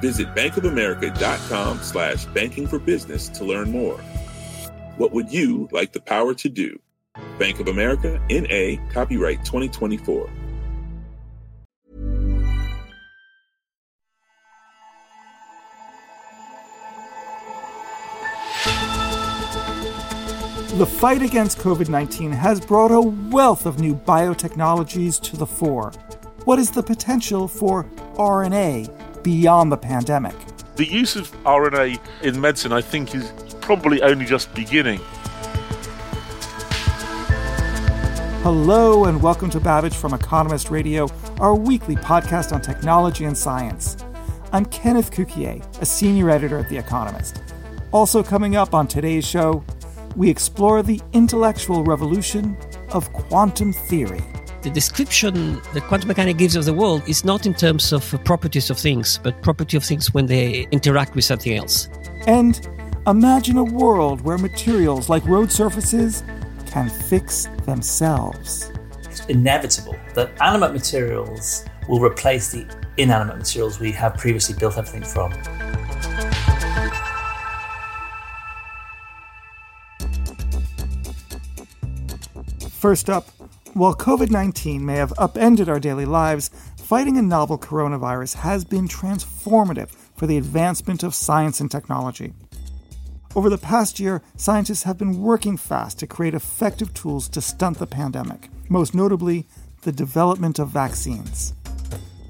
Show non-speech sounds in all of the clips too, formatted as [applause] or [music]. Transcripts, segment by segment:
Visit bankofamerica.com slash banking for business to learn more. What would you like the power to do? Bank of America, N.A., copyright 2024. The fight against COVID 19 has brought a wealth of new biotechnologies to the fore. What is the potential for RNA beyond the pandemic? The use of RNA in medicine, I think, is probably only just beginning. Hello, and welcome to Babbage from Economist Radio, our weekly podcast on technology and science. I'm Kenneth Cukier, a senior editor at The Economist. Also, coming up on today's show, we explore the intellectual revolution of quantum theory. The description that quantum mechanics gives of the world is not in terms of properties of things, but property of things when they interact with something else. And imagine a world where materials like road surfaces can fix themselves. It's inevitable that animate materials will replace the inanimate materials we have previously built everything from. First up, while COVID 19 may have upended our daily lives, fighting a novel coronavirus has been transformative for the advancement of science and technology. Over the past year, scientists have been working fast to create effective tools to stunt the pandemic, most notably, the development of vaccines.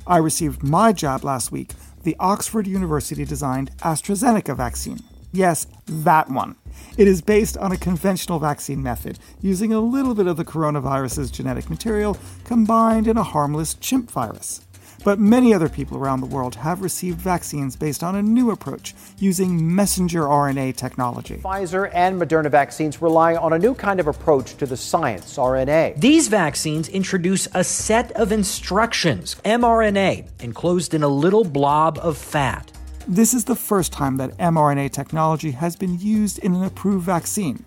I received my jab last week, the Oxford University designed AstraZeneca vaccine. Yes, that one. It is based on a conventional vaccine method, using a little bit of the coronavirus's genetic material combined in a harmless chimp virus. But many other people around the world have received vaccines based on a new approach using messenger RNA technology. Pfizer and Moderna vaccines rely on a new kind of approach to the science, RNA. These vaccines introduce a set of instructions, mRNA, enclosed in a little blob of fat. This is the first time that mRNA technology has been used in an approved vaccine,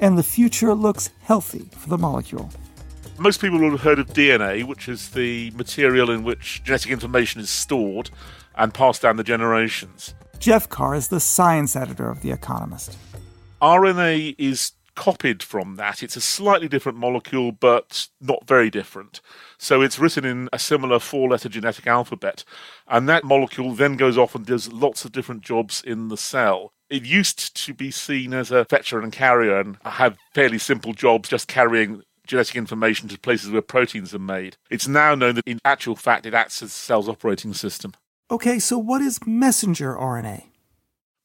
and the future looks healthy for the molecule. Most people will have heard of DNA, which is the material in which genetic information is stored and passed down the generations. Jeff Carr is the science editor of The Economist. RNA is copied from that. It's a slightly different molecule, but not very different. So it's written in a similar four letter genetic alphabet. And that molecule then goes off and does lots of different jobs in the cell. It used to be seen as a fetcher and carrier and have fairly simple jobs just carrying genetic information to places where proteins are made. It's now known that in actual fact it acts as the cell's operating system. Okay, so what is messenger RNA?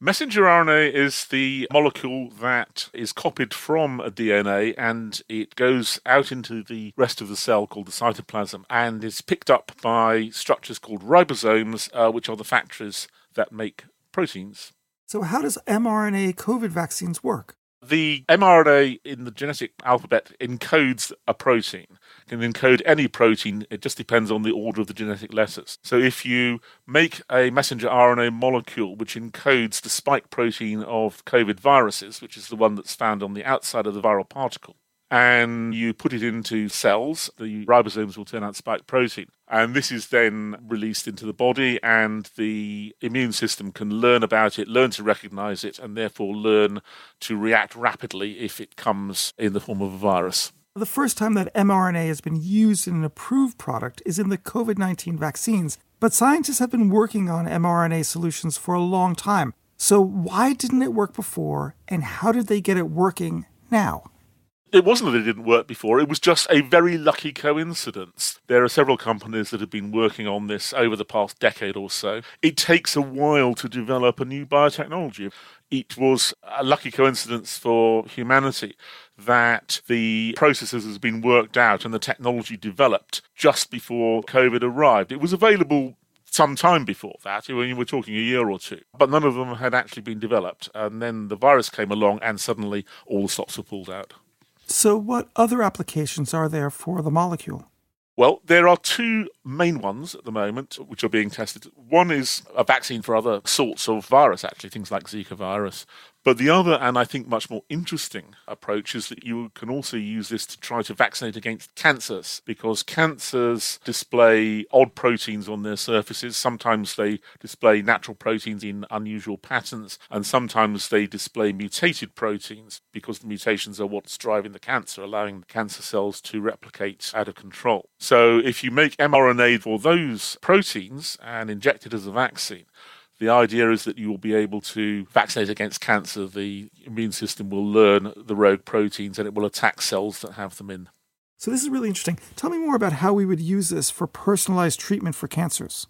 Messenger RNA is the molecule that is copied from a DNA and it goes out into the rest of the cell called the cytoplasm and is picked up by structures called ribosomes, uh, which are the factories that make proteins. So, how does mRNA COVID vaccines work? The mRNA in the genetic alphabet encodes a protein. Can encode any protein, it just depends on the order of the genetic letters. So if you make a messenger RNA molecule which encodes the spike protein of COVID viruses, which is the one that's found on the outside of the viral particle, and you put it into cells, the ribosomes will turn out spike protein. And this is then released into the body, and the immune system can learn about it, learn to recognize it, and therefore learn to react rapidly if it comes in the form of a virus. The first time that mRNA has been used in an approved product is in the COVID 19 vaccines, but scientists have been working on mRNA solutions for a long time. So, why didn't it work before, and how did they get it working now? It wasn't that it didn't work before, it was just a very lucky coincidence. There are several companies that have been working on this over the past decade or so. It takes a while to develop a new biotechnology. It was a lucky coincidence for humanity that the processes has been worked out and the technology developed just before COVID arrived. It was available some time before that. When We were talking a year or two, but none of them had actually been developed. And then the virus came along, and suddenly all the stops were pulled out. So, what other applications are there for the molecule? Well, there are two main ones at the moment which are being tested. One is a vaccine for other sorts of virus, actually, things like Zika virus. But the other, and I think much more interesting approach, is that you can also use this to try to vaccinate against cancers because cancers display odd proteins on their surfaces. Sometimes they display natural proteins in unusual patterns, and sometimes they display mutated proteins because the mutations are what's driving the cancer, allowing the cancer cells to replicate out of control. So if you make mRNA for those proteins and inject it as a vaccine, the idea is that you will be able to vaccinate against cancer. The immune system will learn the rogue proteins and it will attack cells that have them in. So, this is really interesting. Tell me more about how we would use this for personalized treatment for cancers.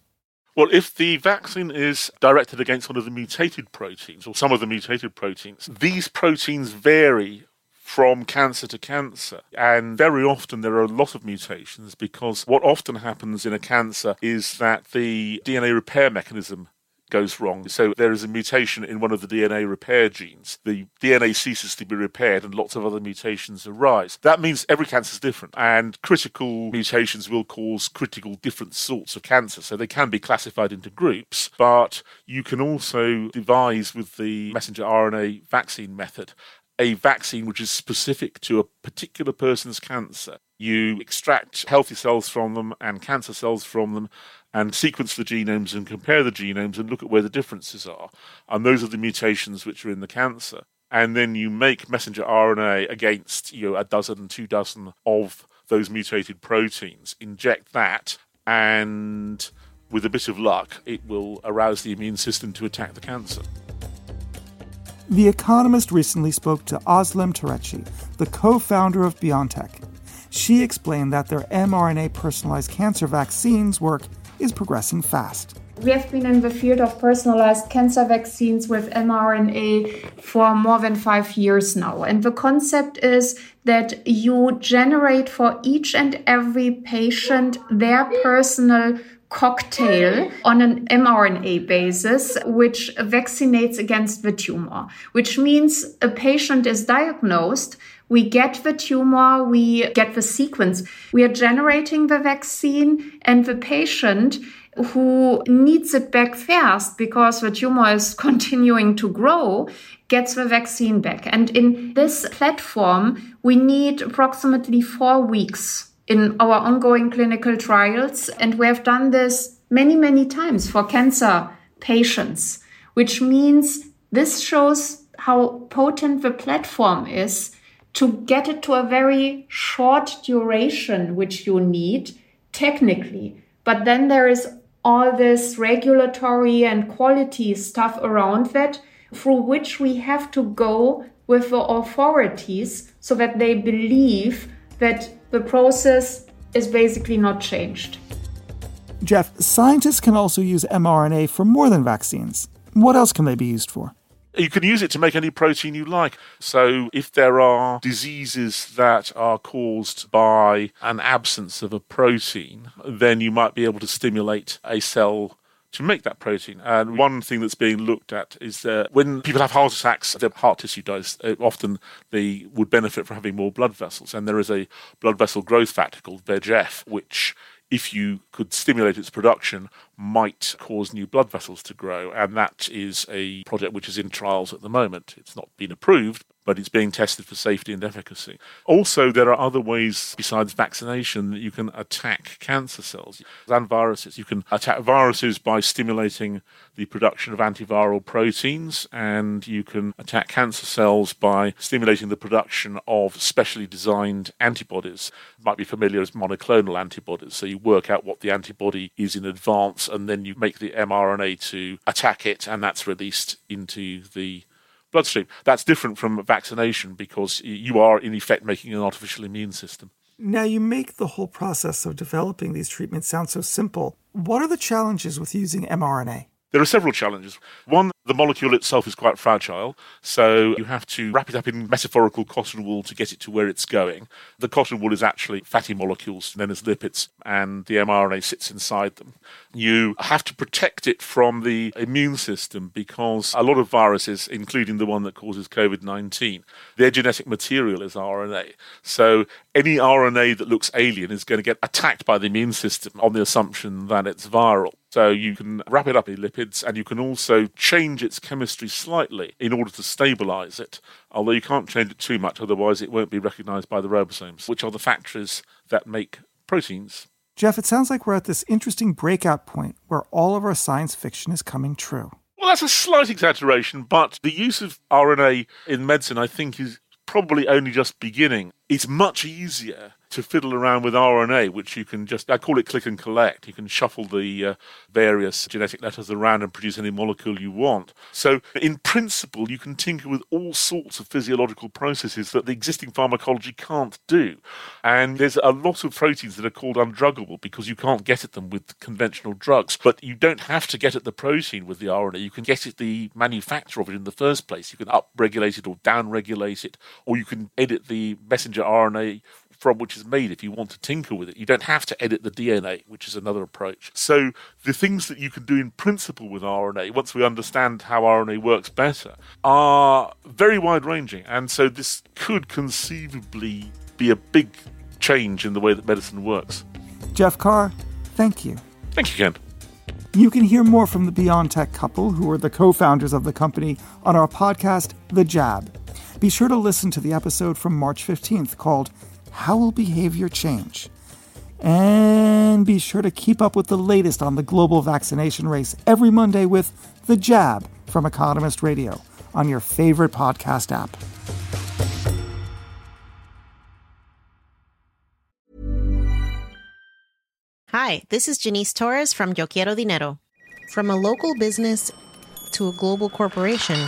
Well, if the vaccine is directed against one of the mutated proteins or some of the mutated proteins, these proteins vary from cancer to cancer. And very often there are a lot of mutations because what often happens in a cancer is that the DNA repair mechanism goes wrong. So there is a mutation in one of the DNA repair genes. The DNA ceases to be repaired and lots of other mutations arise. That means every cancer is different and critical mutations will cause critical different sorts of cancer. So they can be classified into groups, but you can also devise with the messenger RNA vaccine method a vaccine which is specific to a particular person's cancer. You extract healthy cells from them and cancer cells from them and sequence the genomes and compare the genomes and look at where the differences are. And those are the mutations which are in the cancer. And then you make messenger RNA against you know, a dozen, two dozen of those mutated proteins, inject that, and with a bit of luck, it will arouse the immune system to attack the cancer. The Economist recently spoke to Özlem Türeci, the co founder of BioNTech. She explained that their mRNA personalized cancer vaccines work is progressing fast. We have been in the field of personalized cancer vaccines with mRNA for more than five years now. And the concept is that you generate for each and every patient their personal cocktail on an mRNA basis, which vaccinates against the tumor, which means a patient is diagnosed we get the tumor, we get the sequence. We are generating the vaccine and the patient who needs it back fast because the tumor is [laughs] continuing to grow gets the vaccine back. And in this platform, we need approximately four weeks in our ongoing clinical trials. And we have done this many, many times for cancer patients, which means this shows how potent the platform is to get it to a very short duration, which you need technically. But then there is all this regulatory and quality stuff around that through which we have to go with the authorities so that they believe that the process is basically not changed. Jeff, scientists can also use mRNA for more than vaccines. What else can they be used for? You can use it to make any protein you like. So, if there are diseases that are caused by an absence of a protein, then you might be able to stimulate a cell to make that protein. And one thing that's being looked at is that when people have heart attacks, their heart tissue dies. Uh, often they would benefit from having more blood vessels. And there is a blood vessel growth factor called VEGF, which if you could stimulate its production, might cause new blood vessels to grow. And that is a project which is in trials at the moment. It's not been approved, but it's being tested for safety and efficacy. Also, there are other ways besides vaccination that you can attack cancer cells and viruses. You can attack viruses by stimulating the production of antiviral proteins, and you can attack cancer cells by stimulating the production of specially designed antibodies. It might be familiar as monoclonal antibodies. So you work out what the antibody is in advance, and then you make the mRNA to attack it, and that's released into the bloodstream. That's different from vaccination because you are, in effect, making an artificial immune system. Now, you make the whole process of developing these treatments sound so simple. What are the challenges with using mRNA? There are several challenges. One, The molecule itself is quite fragile, so you have to wrap it up in metaphorical cotton wool to get it to where it's going. The cotton wool is actually fatty molecules known as lipids, and the mRNA sits inside them. You have to protect it from the immune system because a lot of viruses, including the one that causes COVID 19, their genetic material is RNA. So any RNA that looks alien is going to get attacked by the immune system on the assumption that it's viral. So you can wrap it up in lipids and you can also change its chemistry slightly in order to stabilize it, although you can't change it too much, otherwise it won't be recognized by the ribosomes, which are the factories that make proteins. Jeff, it sounds like we're at this interesting breakout point where all of our science fiction is coming true. Well, that's a slight exaggeration, but the use of RNA in medicine, I think, is probably only just beginning. It's much easier to fiddle around with RNA, which you can just, I call it click and collect. You can shuffle the uh, various genetic letters around and produce any molecule you want. So, in principle, you can tinker with all sorts of physiological processes that the existing pharmacology can't do. And there's a lot of proteins that are called undruggable because you can't get at them with conventional drugs. But you don't have to get at the protein with the RNA. You can get at the manufacture of it in the first place. You can upregulate it or downregulate it, or you can edit the messenger RNA from which is made if you want to tinker with it. You don't have to edit the DNA, which is another approach. So the things that you can do in principle with RNA, once we understand how RNA works better, are very wide ranging. And so this could conceivably be a big change in the way that medicine works. Jeff Carr, thank you. Thank you, Ken. You can hear more from the BioNTech couple, who are the co founders of the company, on our podcast, The Jab. Be sure to listen to the episode from March 15th called how will behavior change? And be sure to keep up with the latest on the global vaccination race every Monday with The Jab from Economist Radio on your favorite podcast app. Hi, this is Janice Torres from Yo Quiero Dinero. From a local business to a global corporation,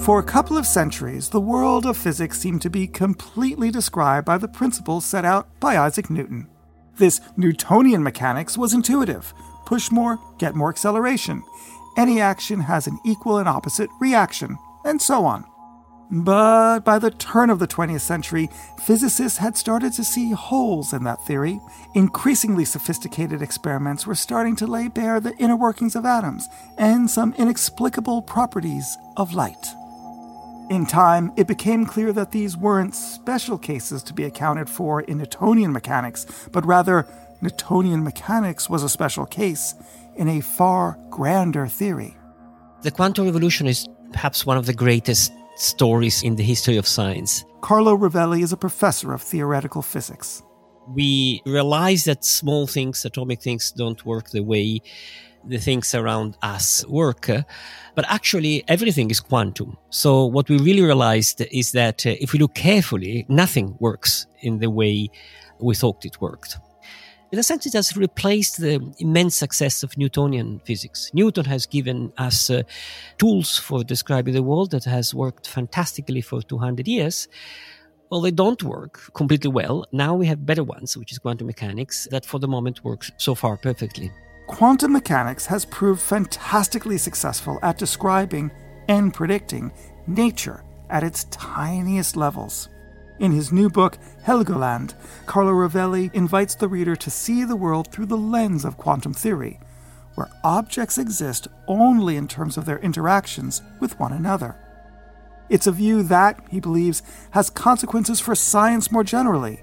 For a couple of centuries, the world of physics seemed to be completely described by the principles set out by Isaac Newton. This Newtonian mechanics was intuitive push more, get more acceleration. Any action has an equal and opposite reaction, and so on. But by the turn of the 20th century, physicists had started to see holes in that theory. Increasingly sophisticated experiments were starting to lay bare the inner workings of atoms and some inexplicable properties of light. In time, it became clear that these weren't special cases to be accounted for in Newtonian mechanics, but rather, Newtonian mechanics was a special case in a far grander theory. The quantum revolution is perhaps one of the greatest stories in the history of science. Carlo Rovelli is a professor of theoretical physics. We realize that small things, atomic things, don't work the way the things around us work. But actually, everything is quantum. So what we really realized is that uh, if we look carefully, nothing works in the way we thought it worked. In a sense, it has replaced the immense success of Newtonian physics. Newton has given us uh, tools for describing the world that has worked fantastically for 200 years. Well, they don't work completely well. Now we have better ones, which is quantum mechanics, that for the moment works so far perfectly quantum mechanics has proved fantastically successful at describing and predicting nature at its tiniest levels. In his new book, Helgoland, Carlo Rovelli invites the reader to see the world through the lens of quantum theory, where objects exist only in terms of their interactions with one another. It's a view that, he believes, has consequences for science more generally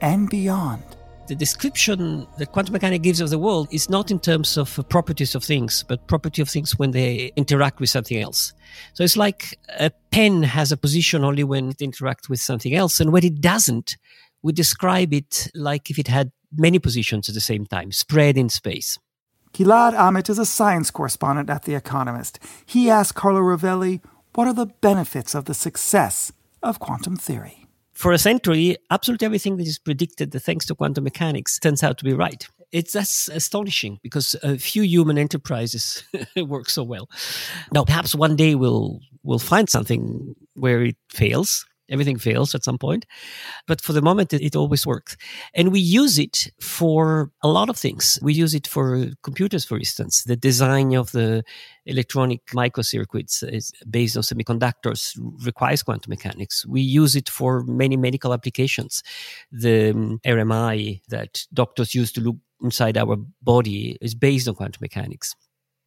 and beyond the description that quantum mechanics gives of the world is not in terms of uh, properties of things, but property of things when they interact with something else. So it's like a pen has a position only when it interacts with something else, and when it doesn't, we describe it like if it had many positions at the same time, spread in space. Gilead Amit is a science correspondent at The Economist. He asked Carlo Rovelli, what are the benefits of the success of quantum theory. For a century, absolutely everything that is predicted thanks to quantum mechanics turns out to be right. It's that's astonishing because a few human enterprises [laughs] work so well. Now, perhaps one day we'll we'll find something where it fails, everything fails at some point. But for the moment, it, it, always works. And we use it for a lot of things. We use it for computers, for instance. The design of the electronic microcircuits is based on semiconductors requires quantum mechanics. We use it for many medical applications. The um, RMI that doctors use to look inside our body is based on quantum mechanics.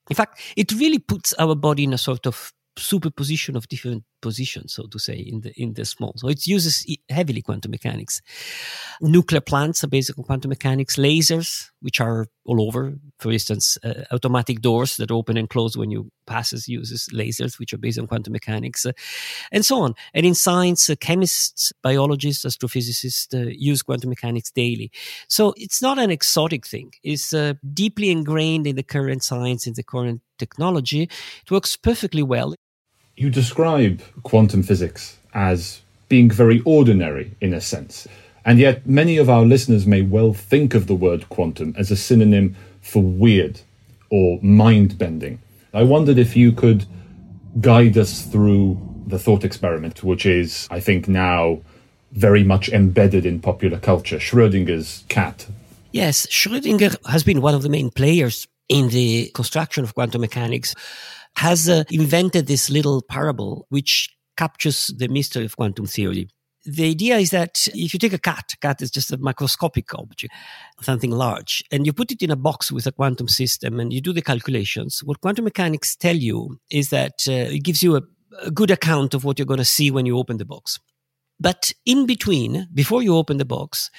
In fact, it really puts our body in a sort of superposition of different positions, so to say, in the in the small. So it uses heavily quantum mechanics. Nuclear plants are based on quantum mechanics. Lasers, which are all over, for instance, uh, automatic doors that open and close when you passes uses lasers, which are based on quantum mechanics, uh, and so on. And in science, uh, chemists, biologists, astrophysicists uh, use quantum mechanics daily. So it's not an exotic thing. It's uh, deeply ingrained in the current science, in the current technology. It works perfectly well you describe quantum physics as being very ordinary in a sense. And yet, many of our listeners may well think of the word quantum as a synonym for weird or mind bending. I wondered if you could guide us through the thought experiment, which is, I think, now very much embedded in popular culture Schrodinger's cat. Yes, Schrödinger has been one of the main players in the construction of quantum mechanics has uh, invented this little parable which captures the mystery of quantum theory. The idea is that if you take a cat, cat is just a microscopic object, something large, and you put it in a box with a quantum system and you do the calculations, what quantum mechanics tell you is that uh, it gives you a, a good account of what you're going to see when you open the box. But in between, before you open the box,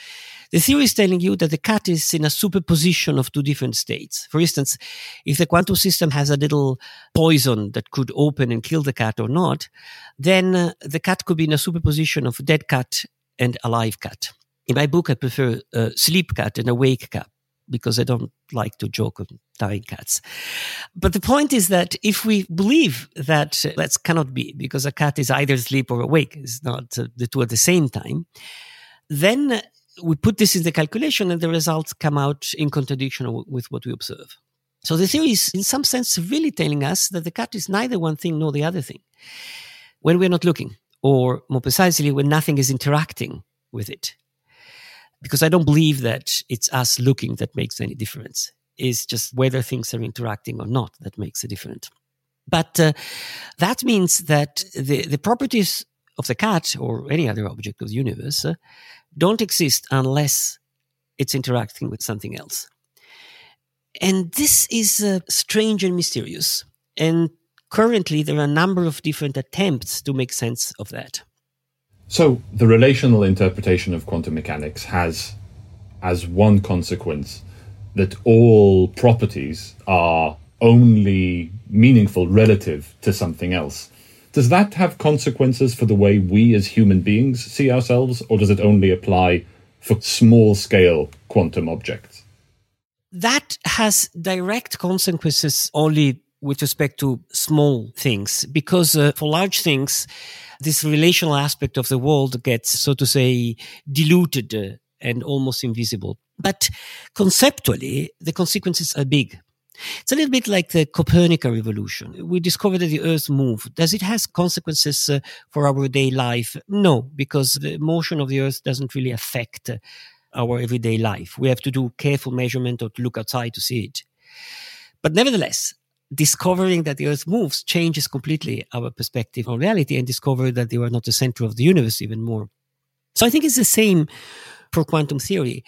the theory is telling you that the cat is in a superposition of two different states. For instance, if the quantum system has a little poison that could open and kill the cat or not, then uh, the cat could be in a superposition of dead cat and alive cat. In my book, I prefer a sleep cat and awake cat because I don't like to joke on dying cats. But the point is that if we believe that uh, that cannot be because a cat is either asleep or awake, it's not uh, the two at the same time, then we put this in the calculation and the results come out in contradiction with what we observe. So the theory is, in some sense, really telling us that the cat is neither one thing nor the other thing when we're not looking, or more precisely, when nothing is interacting with it. Because I don't believe that it's us looking that makes any difference. It's just whether things are interacting or not that makes a difference. But uh, that means that the, the properties of the cat or any other object of the universe uh, don't exist unless it's interacting with something else. And this is uh, strange and mysterious. And currently, there are a number of different attempts to make sense of that. So, the relational interpretation of quantum mechanics has as one consequence that all properties are only meaningful relative to something else. Does that have consequences for the way we as human beings see ourselves, or does it only apply for small scale quantum objects? That has direct consequences only with respect to small things, because uh, for large things, this relational aspect of the world gets, so to say, diluted uh, and almost invisible. But conceptually, the consequences are big. It's a little bit like the Copernican revolution. We discovered that the Earth moved. Does it have consequences uh, for our day life? No, because the motion of the Earth doesn't really affect uh, our everyday life. We have to do careful measurement or to look outside to see it. But nevertheless, discovering that the Earth moves changes completely our perspective on reality and discover that they are not the center of the universe even more. So I think it's the same for quantum theory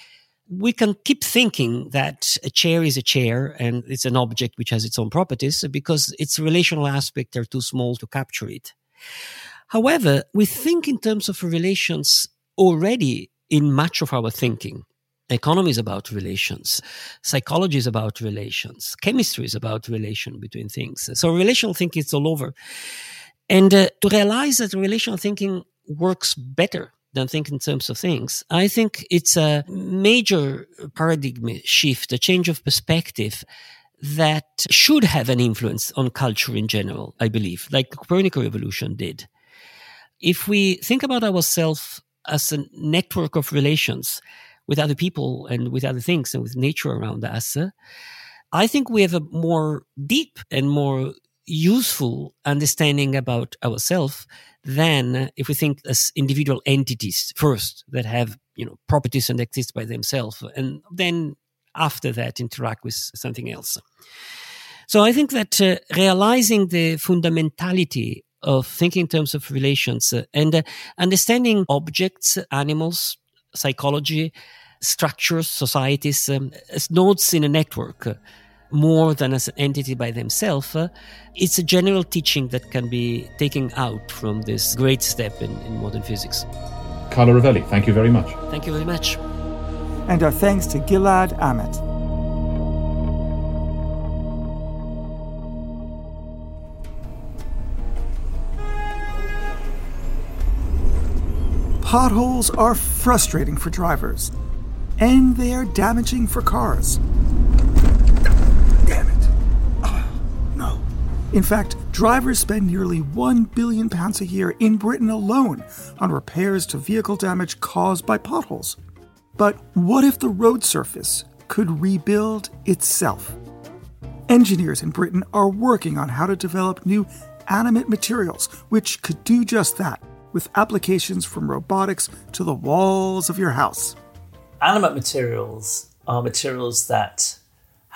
we can keep thinking that a chair is a chair and it's an object which has its own properties because its relational aspects are too small to capture it. However, we think in terms of relations already in much of our thinking. Economy is about relations. Psychology is about relations. Chemistry is about relation between things. So relational thinking is all over. And uh, to realize that relational thinking works better than think in terms of things. I think it's a major paradigm shift, a change of perspective that should have an influence on culture in general, I believe, like the Copernican revolution did. if we think about ourselves as a network of relations with other people and with other things and with nature around us, I think we have a more deep and more useful understanding about ourselves than if we think as individual entities first that have you know properties and exist by themselves and then after that interact with something else. So i think that uh, realizing the fundamentality of thinking in terms of relations uh, and uh, understanding objects animals psychology structures societies um, as nodes in a network uh, more than as an entity by themselves, uh, it's a general teaching that can be taken out from this great step in, in modern physics. Carlo Rovelli, thank you very much. Thank you very much. And our thanks to Gilead Amit. Potholes are frustrating for drivers, and they are damaging for cars. Uh, in fact, drivers spend nearly 1 billion pounds a year in Britain alone on repairs to vehicle damage caused by potholes. But what if the road surface could rebuild itself? Engineers in Britain are working on how to develop new animate materials which could do just that, with applications from robotics to the walls of your house. Animate materials are materials that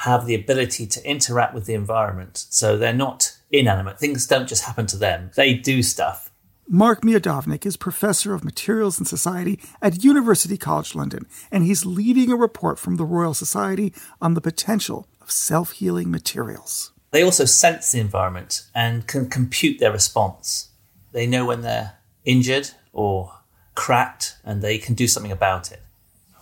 have the ability to interact with the environment. So they're not inanimate. Things don't just happen to them, they do stuff. Mark Miodownik is professor of materials and society at University College London, and he's leading a report from the Royal Society on the potential of self healing materials. They also sense the environment and can compute their response. They know when they're injured or cracked, and they can do something about it.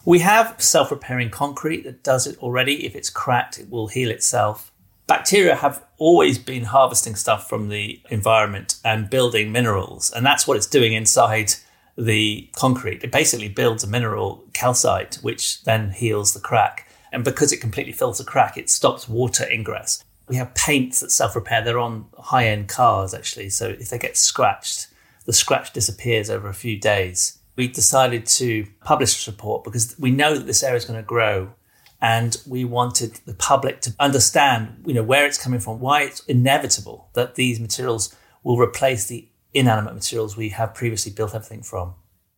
We have self repairing concrete that does it already. If it's cracked, it will heal itself. Bacteria have always been harvesting stuff from the environment and building minerals, and that's what it's doing inside the concrete. It basically builds a mineral calcite, which then heals the crack. And because it completely fills the crack, it stops water ingress. We have paints that self repair. They're on high end cars, actually. So if they get scratched, the scratch disappears over a few days we decided to publish this report because we know that this area is going to grow and we wanted the public to understand you know where it's coming from why it's inevitable that these materials will replace the inanimate materials we have previously built everything from.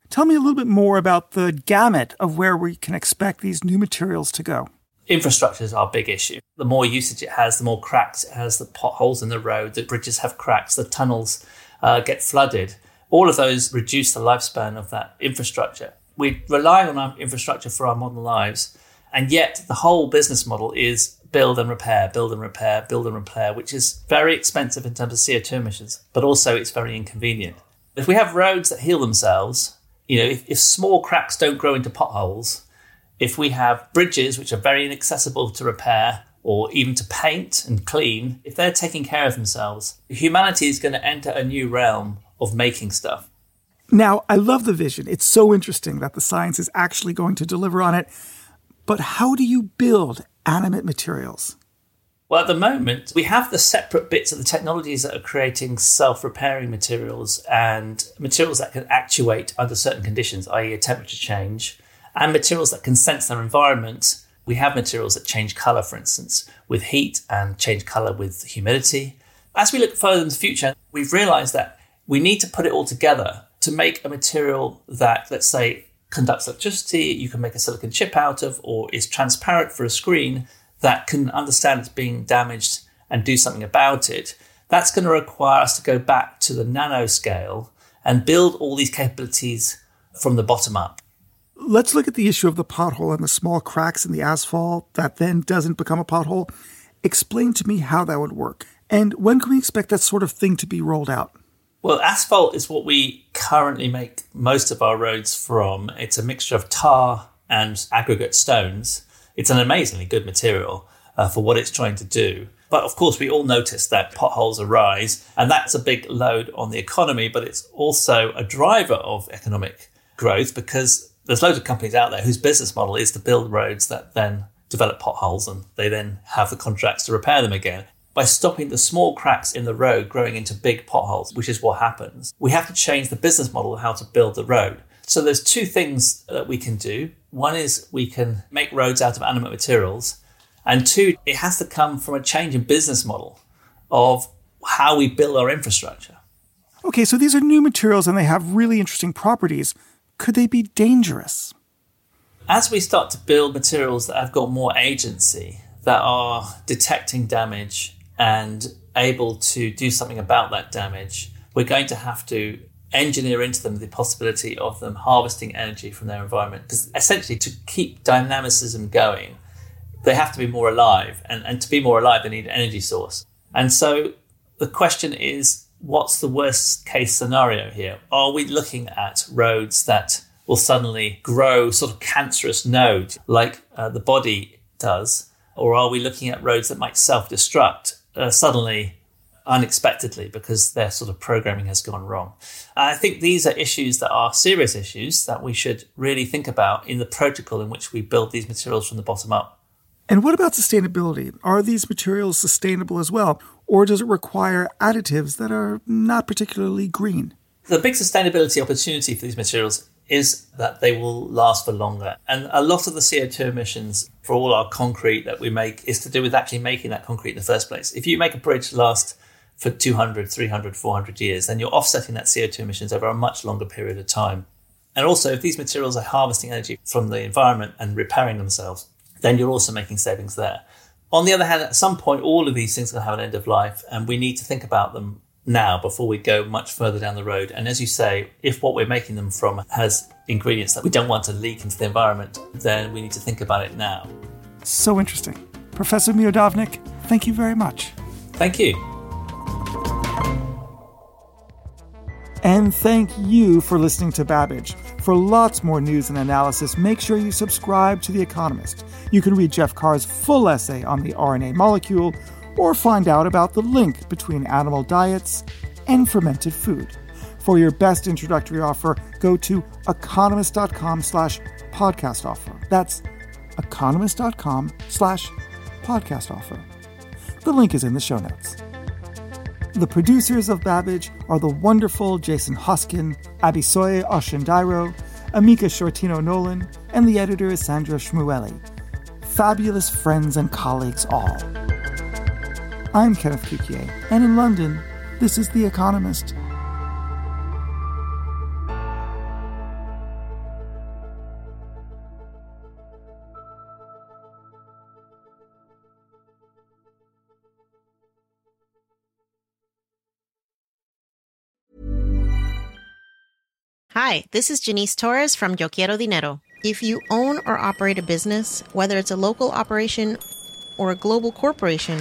Tell me a little bit more about the gamut of where we can expect these new materials to go. Infrastructure is our big issue. The more usage it has the more cracks it has the potholes in the road the bridges have cracks the tunnels uh, get flooded all of those reduce the lifespan of that infrastructure. We rely on our infrastructure for our modern lives, and yet the whole business model is build and repair, build and repair, build and repair, which is very expensive in terms of CO2 emissions, but also it's very inconvenient. If we have roads that heal themselves, you know, if, if small cracks don't grow into potholes, if we have bridges which are very inaccessible to repair or even to paint and clean, if they're taking care of themselves, humanity is going to enter a new realm of making stuff. Now, I love the vision. It's so interesting that the science is actually going to deliver on it. But how do you build animate materials? Well, at the moment, we have the separate bits of the technologies that are creating self repairing materials and materials that can actuate under certain conditions, i.e., a temperature change, and materials that can sense their environment. We have materials that change color, for instance, with heat and change color with humidity. As we look further in the future, we've realized that we need to put it all together to make a material that, let's say, conducts electricity, you can make a silicon chip out of, or is transparent for a screen that can understand it's being damaged and do something about it. That's going to require us to go back to the nanoscale and build all these capabilities from the bottom up. Let's look at the issue of the pothole and the small cracks in the asphalt that then doesn't become a pothole. Explain to me how that would work. And when can we expect that sort of thing to be rolled out? Well, asphalt is what we currently make most of our roads from. It's a mixture of tar and aggregate stones. It's an amazingly good material uh, for what it's trying to do. But of course, we all notice that potholes arise, and that's a big load on the economy, but it's also a driver of economic growth because there's loads of companies out there whose business model is to build roads that then develop potholes and they then have the contracts to repair them again. By stopping the small cracks in the road growing into big potholes, which is what happens. We have to change the business model of how to build the road. So there's two things that we can do. One is we can make roads out of animate materials, and two, it has to come from a change in business model of how we build our infrastructure. Okay, so these are new materials and they have really interesting properties. Could they be dangerous? As we start to build materials that have got more agency, that are detecting damage and able to do something about that damage, we're going to have to engineer into them the possibility of them harvesting energy from their environment. Because essentially, to keep dynamicism going, they have to be more alive. And, and to be more alive, they need an energy source. And so the question is what's the worst case scenario here? Are we looking at roads that will suddenly grow sort of cancerous nodes like uh, the body does? Or are we looking at roads that might self destruct uh, suddenly unexpectedly because their sort of programming has gone wrong. I think these are issues that are serious issues that we should really think about in the protocol in which we build these materials from the bottom up. And what about sustainability? Are these materials sustainable as well? Or does it require additives that are not particularly green? The big sustainability opportunity for these materials is that they will last for longer. And a lot of the CO2 emissions for all our concrete that we make is to do with actually making that concrete in the first place. If you make a bridge last for 200, 300, 400 years, then you're offsetting that CO2 emissions over a much longer period of time. And also, if these materials are harvesting energy from the environment and repairing themselves, then you're also making savings there. On the other hand, at some point, all of these things are going to have an end of life, and we need to think about them now before we go much further down the road. And as you say, if what we're making them from has ingredients that we don't want to leak into the environment, then we need to think about it now. So interesting. Professor Miodownik, thank you very much. Thank you. And thank you for listening to Babbage. For lots more news and analysis, make sure you subscribe to The Economist. You can read Jeff Carr's full essay on the RNA molecule or find out about the link between animal diets and fermented food. For your best introductory offer, go to economist.com slash podcast offer. That's economist.com slash podcast offer. The link is in the show notes. The producers of Babbage are the wonderful Jason Hoskin, Abisoye Oshindairo, Amika Shortino Nolan, and the editor is Sandra Shmueli. Fabulous friends and colleagues all. I'm Kenneth Cukier, and in London, this is The Economist. Hi, this is Janice Torres from Yo Quiero Dinero. If you own or operate a business, whether it's a local operation or a global corporation,